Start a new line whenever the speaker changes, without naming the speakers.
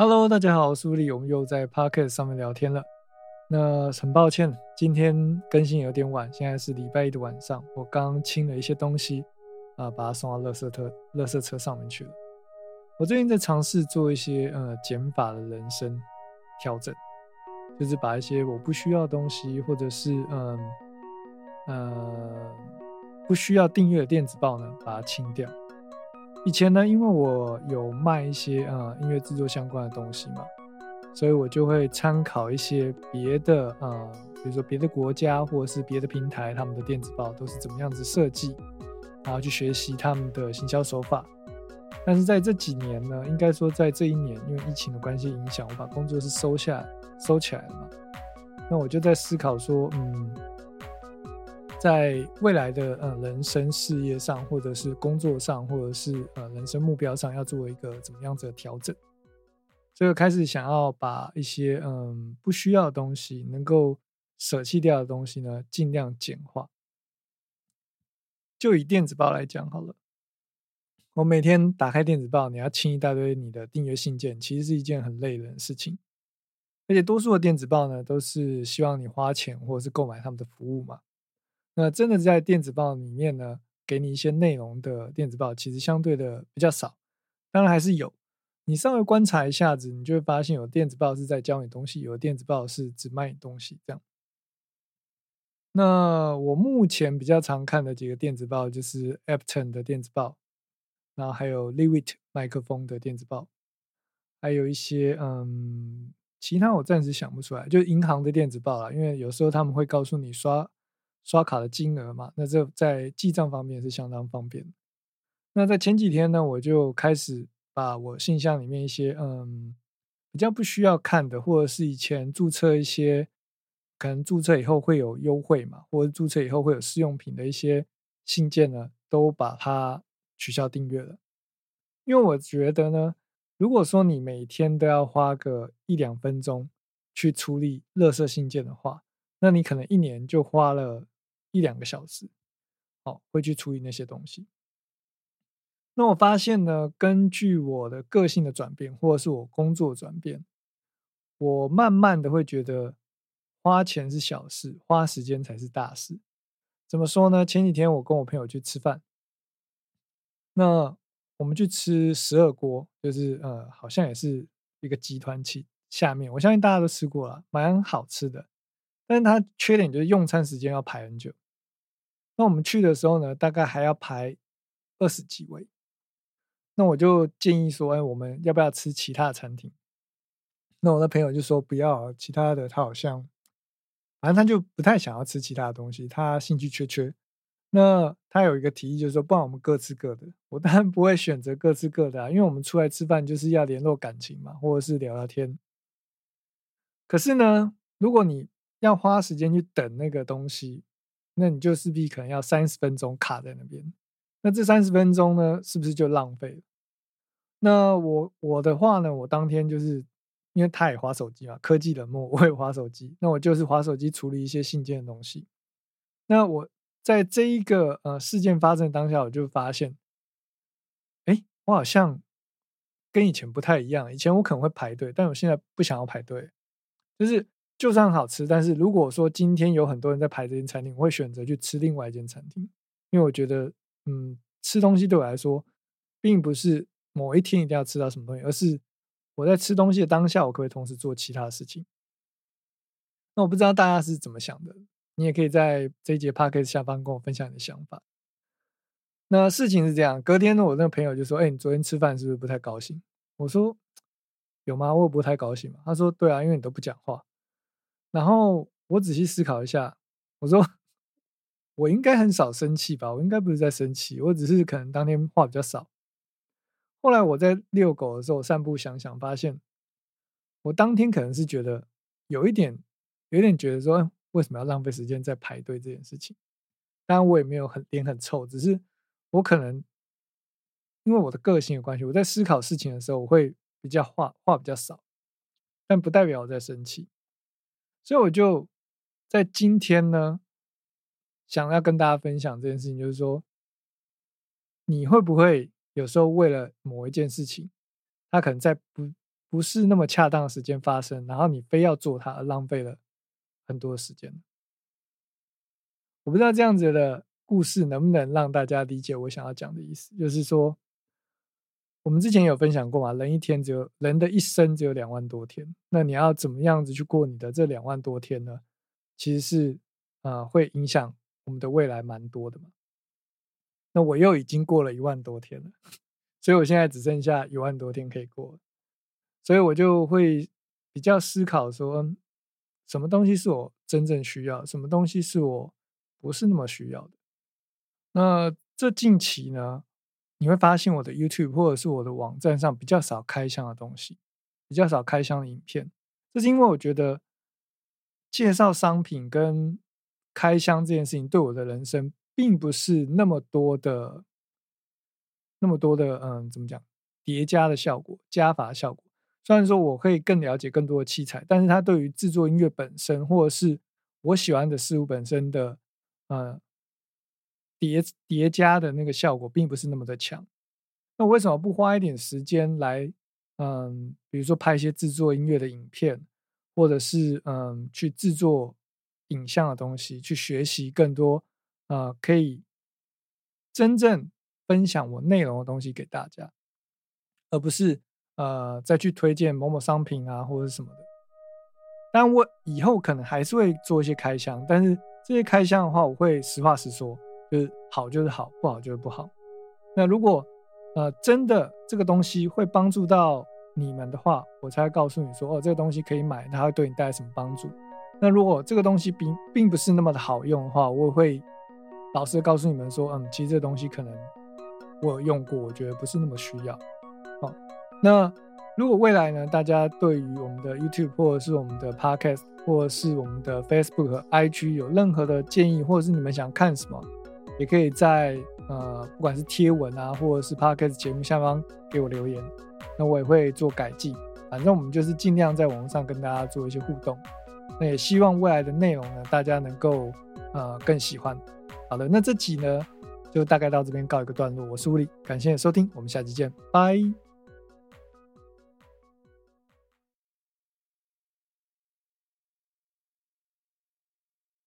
Hello，大家好，我是苏力，我们又在 Pocket 上面聊天了。那很抱歉，今天更新有点晚，现在是礼拜一的晚上，我刚清了一些东西啊，把它送到垃圾车、垃圾车上面去了。我最近在尝试做一些呃减法的人生调整，就是把一些我不需要的东西，或者是嗯呃不需要订阅的电子报呢，把它清掉。以前呢，因为我有卖一些呃音乐制作相关的东西嘛，所以我就会参考一些别的呃，比如说别的国家或者是别的平台他们的电子报都是怎么样子设计，然后去学习他们的行销手法。但是在这几年呢，应该说在这一年，因为疫情的关系影响，我把工作室收下收起来了嘛，那我就在思考说，嗯。在未来的呃人生事业上，或者是工作上，或者是呃人生目标上，要做一个怎么样子的调整？这个开始想要把一些嗯不需要的东西，能够舍弃掉的东西呢，尽量简化。就以电子报来讲好了，我每天打开电子报，你要清一大堆你的订阅信件，其实是一件很累人的事情。而且多数的电子报呢，都是希望你花钱或者是购买他们的服务嘛。那真的在电子报里面呢，给你一些内容的电子报，其实相对的比较少。当然还是有，你稍微观察一下子，你就会发现有电子报是在教你东西，有电子报是只卖你东西这样。那我目前比较常看的几个电子报就是 Apton 的电子报，然后还有 Lewitt 麦克风的电子报，还有一些嗯，其他我暂时想不出来，就是银行的电子报啦，因为有时候他们会告诉你刷。刷卡的金额嘛，那这在记账方面是相当方便。那在前几天呢，我就开始把我信箱里面一些嗯比较不需要看的，或者是以前注册一些可能注册以后会有优惠嘛，或者注册以后会有试用品的一些信件呢，都把它取消订阅了。因为我觉得呢，如果说你每天都要花个一两分钟去处理垃圾信件的话，那你可能一年就花了。一两个小时，哦，会去处理那些东西。那我发现呢，根据我的个性的转变，或者是我工作转变，我慢慢的会觉得花钱是小事，花时间才是大事。怎么说呢？前几天我跟我朋友去吃饭，那我们去吃十二锅，就是呃，好像也是一个集团起下面，我相信大家都吃过了，蛮好吃的。但是它缺点就是用餐时间要排很久。那我们去的时候呢，大概还要排二十几位。那我就建议说，哎，我们要不要吃其他的餐厅？那我的朋友就说不要，其他的他好像，反正他就不太想要吃其他的东西，他兴趣缺缺。那他有一个提议，就是说，不然我们各吃各的。我当然不会选择各吃各的啊，因为我们出来吃饭就是要联络感情嘛，或者是聊聊天。可是呢，如果你要花时间去等那个东西，那你就势必可能要三十分钟卡在那边。那这三十分钟呢，是不是就浪费了？那我我的话呢，我当天就是因为他也划手机嘛，科技冷漠，我也划手机。那我就是划手机处理一些信件的东西。那我在这一个呃事件发生的当下，我就发现，哎，我好像跟以前不太一样。以前我可能会排队，但我现在不想要排队，就是。就算好吃，但是如果说今天有很多人在排这间餐厅，我会选择去吃另外一间餐厅，因为我觉得，嗯，吃东西对我来说，并不是某一天一定要吃到什么东西，而是我在吃东西的当下，我可不可以同时做其他的事情？那我不知道大家是怎么想的，你也可以在这一节 p a c k a g e 下方跟我分享你的想法。那事情是这样，隔天呢，我那个朋友就说：“哎，你昨天吃饭是不是不太高兴？”我说：“有吗？我不太高兴嘛。”他说：“对啊，因为你都不讲话。”然后我仔细思考一下，我说我应该很少生气吧？我应该不是在生气，我只是可能当天话比较少。后来我在遛狗的时候散步，想想发现，我当天可能是觉得有一点，有点觉得说，为什么要浪费时间在排队这件事情？当然我也没有很脸很臭，只是我可能因为我的个性有关系，我在思考事情的时候，我会比较话话比较少，但不代表我在生气。所以我就在今天呢，想要跟大家分享这件事情，就是说，你会不会有时候为了某一件事情，他可能在不不是那么恰当的时间发生，然后你非要做它，而浪费了很多时间。我不知道这样子的故事能不能让大家理解我想要讲的意思，就是说，我们之前有分享过嘛，人一天只有人的一生只有两万多天，那你要怎么样子去过你的这两万多天呢？其实是呃会影响我们的未来蛮多的嘛。那我又已经过了一万多天了，所以我现在只剩下一万多天可以过，所以我就会比较思考说，什么东西是我真正需要，什么东西是我不是那么需要的。那这近期呢，你会发现我的 YouTube 或者是我的网站上比较少开箱的东西，比较少开箱的影片，这是因为我觉得介绍商品跟开箱这件事情对我的人生。并不是那么多的，那么多的，嗯，怎么讲？叠加的效果，加法效果。虽然说我可以更了解更多的器材，但是它对于制作音乐本身，或者是我喜欢的事物本身的，呃，叠叠加的那个效果，并不是那么的强。那为什么不花一点时间来，嗯，比如说拍一些制作音乐的影片，或者是嗯，去制作影像的东西，去学习更多？呃，可以真正分享我内容的东西给大家，而不是呃再去推荐某某商品啊或者什么的。但我以后可能还是会做一些开箱，但是这些开箱的话，我会实话实说，就是好就是好，不好就是不好。那如果呃真的这个东西会帮助到你们的话，我才会告诉你说哦，这个东西可以买，它会对你带来什么帮助。那如果这个东西并并不是那么的好用的话，我会。老实告诉你们说，嗯，其实这东西可能我有用过，我觉得不是那么需要。好，那如果未来呢，大家对于我们的 YouTube 或者是我们的 Podcast 或者是我们的 Facebook 和 IG 有任何的建议，或者是你们想看什么，也可以在呃，不管是贴文啊，或者是 Podcast 节目下方给我留言，那我也会做改进。反正我们就是尽量在网络上跟大家做一些互动。那也希望未来的内容呢，大家能够呃更喜欢。好的，那这集呢，就大概到这边告一个段落。我是吴力，感谢收听，我们下期见，拜。